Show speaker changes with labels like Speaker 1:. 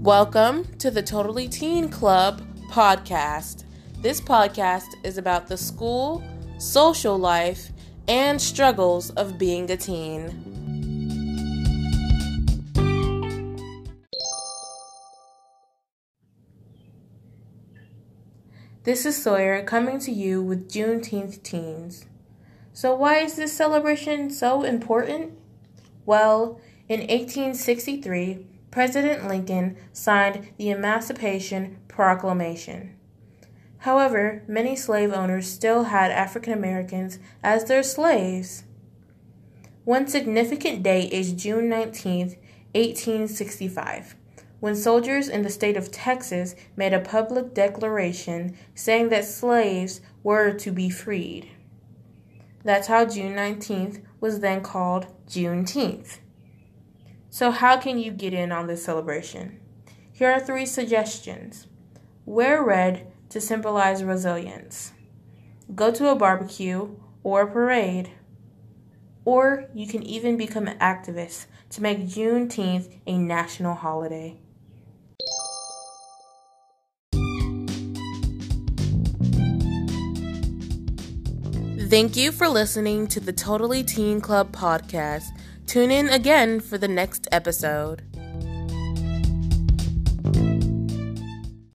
Speaker 1: Welcome to the Totally Teen Club podcast. This podcast is about the school, social life, and struggles of being a teen. This is Sawyer coming to you with Juneteenth Teens. So, why is this celebration so important? Well, in 1863, President Lincoln signed the Emancipation Proclamation. However, many slave owners still had African Americans as their slaves. One significant date is June 19, 1865 when soldiers in the state of Texas made a public declaration saying that slaves were to be freed. That's how June 19th was then called Juneteenth. So, how can you get in on this celebration? Here are three suggestions wear red to symbolize resilience, go to a barbecue or a parade, or you can even become an activist to make Juneteenth a national holiday. Thank you for listening to the Totally Teen Club podcast. Tune in again for the next episode.